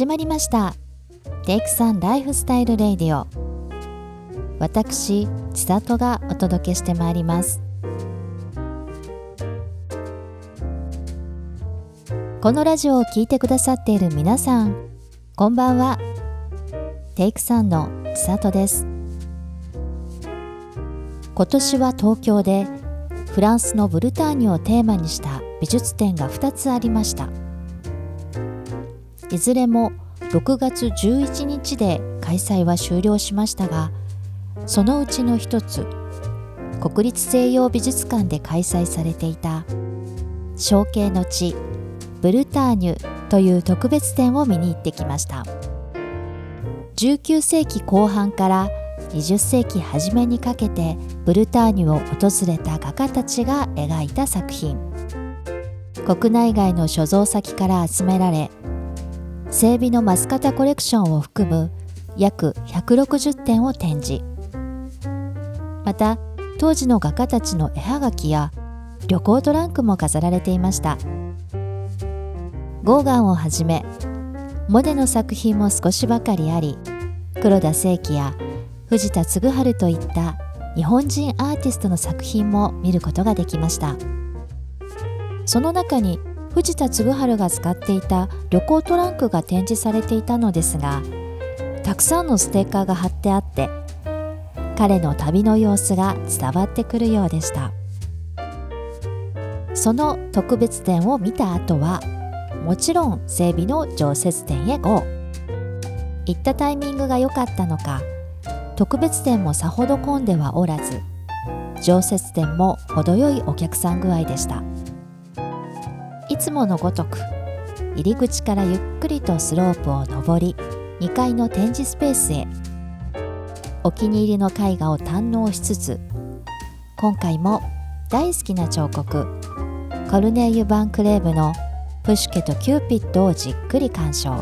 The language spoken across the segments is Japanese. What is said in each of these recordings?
始まりました。テイクさんライフスタイルレイディオ。私千里がお届けしてまいります。このラジオを聴いてくださっている皆さんこんばんは。テイクさんの千里です。今年は東京でフランスのブルターニュをテーマにした美術展が2つありました。いずれも6月11日で開催は終了しましたがそのうちの一つ国立西洋美術館で開催されていた象形の地ブルターニュという特別展を見に行ってきました。19世紀後半から20世紀初めにかけてブルターニュを訪れた画家たちが描いた作品。国内外の所蔵先から集められ整備のマスカタコレクションを含む約160点を展示。また当時の画家たちの絵はがきや旅行トランクも飾られていました。ゴーガンをはじめモネの作品も少しばかりあり黒田清輝や藤田嗣治といった日本人アーティストの作品も見ることができました。その中に藤田嗣治が使っていた旅行トランクが展示されていたのですがたくさんのステッカーが貼ってあって彼の旅の様子が伝わってくるようでした。その特別展を見た後はもちろん整備の常設展へ GO 行ったタイミングが良かったのか特別展もさほど混んではおらず常設展も程よいお客さん具合でした。いつものごとく入り口からゆっくりとスロープを上り2階の展示スペースへ。お気に入りの絵画を堪能しつつ今回も大好きな彫刻コルネーユ・ヴァン・クレーヴのプシュケとキューピッドをじっくり鑑賞。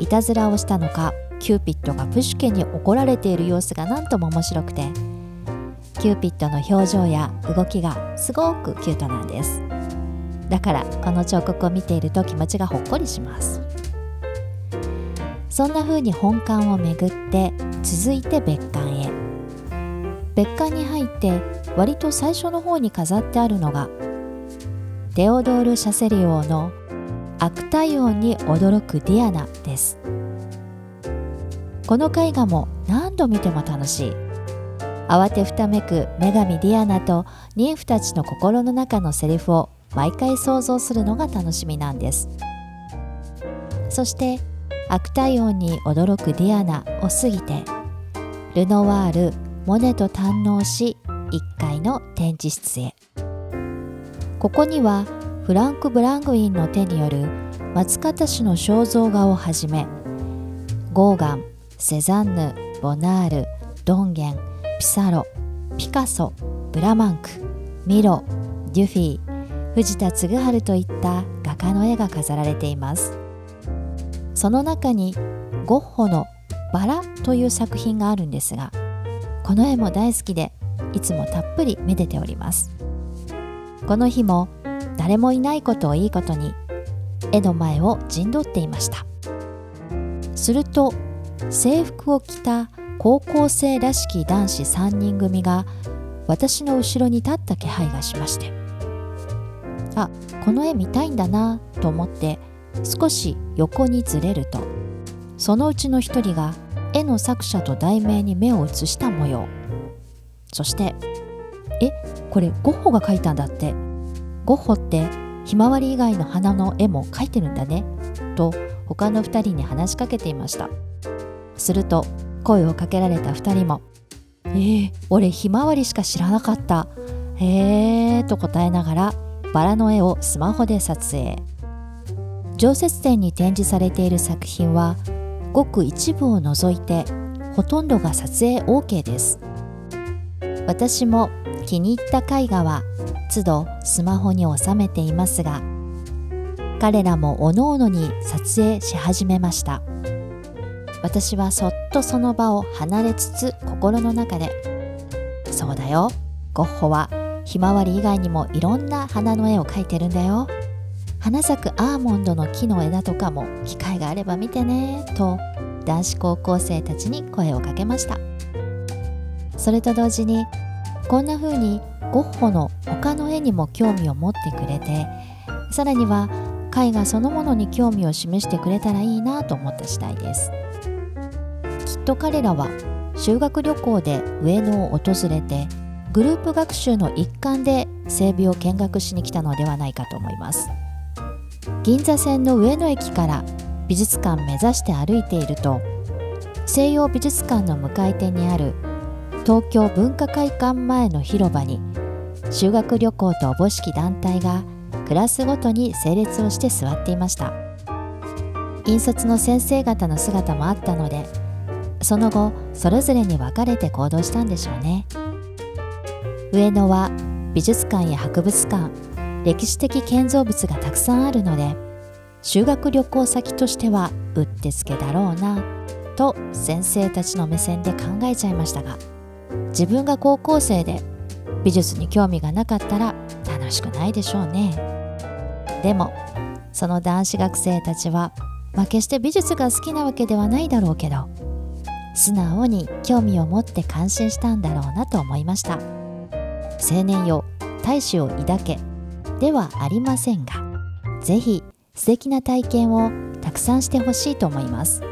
いたずらをしたのかキューピッドがプシュケに怒られている様子が何とも面白くてキューピッドの表情や動きがすごくキュートなんです。だからこの彫刻を見ていると気持ちがほっこりします。そんな風に本館を巡って続いて別館へ。別館に入って割と最初の方に飾ってあるのがテオドール・シャセリオのアクタイオンに驚くディアナです。この絵画も何度見ても楽しい。慌てふためく女神ディアナとニンフたちの心の中のセリフを毎回想像するのが楽しみなんです。そしてアクタイオンに驚くディアナを過ぎてルノワールモネと堪能し1階の展示室へ。ここにはフランク・ブラングウィンの手による松方氏の肖像画をはじめゴーガンセザンヌボナールドンゲンピサロピカソブラマンクミロデュフィー藤田嗣治といった画家の絵が飾られています。その中にゴッホの「バラ」という作品があるんですがこの絵も大好きでいつもたっぷりめでております。この日も誰もいないことをいいことに絵の前を陣取っていました。すると制服を着た高校生らしき男子3人組が私の後ろに立った気配がしましてあこの絵見たいんだなと思って少し横にずれるとそのうちの一人が絵の作者と題名に目を移した模様。そして「えこれゴッホが描いたんだって。ゴッホってひまわり以外の花の絵も描いてるんだね」と他の2人に話しかけていました。すると声をかけられた2人も「えー、俺ひまわりしか知らなかった」へえと答えながらバラの絵をスマホで撮影。常設展に展示されている作品はごく一部を除いてほとんどが撮影 OK です。私も気に入った絵画は都度スマホに収めていますが彼らもおのおのに撮影し始めました。私はそっとその場を離れつつ心の中でそうだよゴッホはひまわり以外にもいろんな花の絵を描いてるんだよ。花咲くアーモンドの木の枝とかも機会があれば見てね。と男子高校生たちに声をかけました。それと同時にこんな風にゴッホの他の絵にも興味を持ってくれてさらには絵画そのものに興味を示してくれたらいいなと思った次第です。きっと彼らは修学旅行で上野を訪れてグループ学習の一環で整備を見学しに来たのではないかと思います。銀座線の上野駅から美術館目指して歩いていると西洋美術館の向かい手にある東京文化会館前の広場に修学旅行とおぼしき団体がクラスごとに整列をして座っていました。引率の先生方の姿もあったのでその後それぞれに分かれて行動したんでしょうね。上野は美術館や博物館歴史的建造物がたくさんあるので修学旅行先としてはうってつけだろうなと先生たちの目線で考えちゃいましたが自分が高校生で美術に興味がなかったら楽しくないでしょうね。でもその男子学生たちは、まあ、決して美術が好きなわけではないだろうけど素直に興味を持って感心したんだろうなと思いました。青年よ大志を抱け。ではありませんが是非素敵な体験をたくさんしてほしいと思います。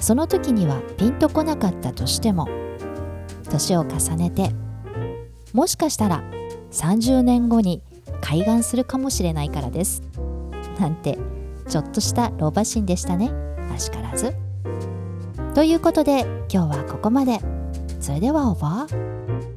その時にはピンとこなかったとしても年を重ねてもしかしたら30年後に開眼するかもしれないからです。なんてちょっとした老婆心でしたね。らしからず。ということで今日はここまで。それではオーバー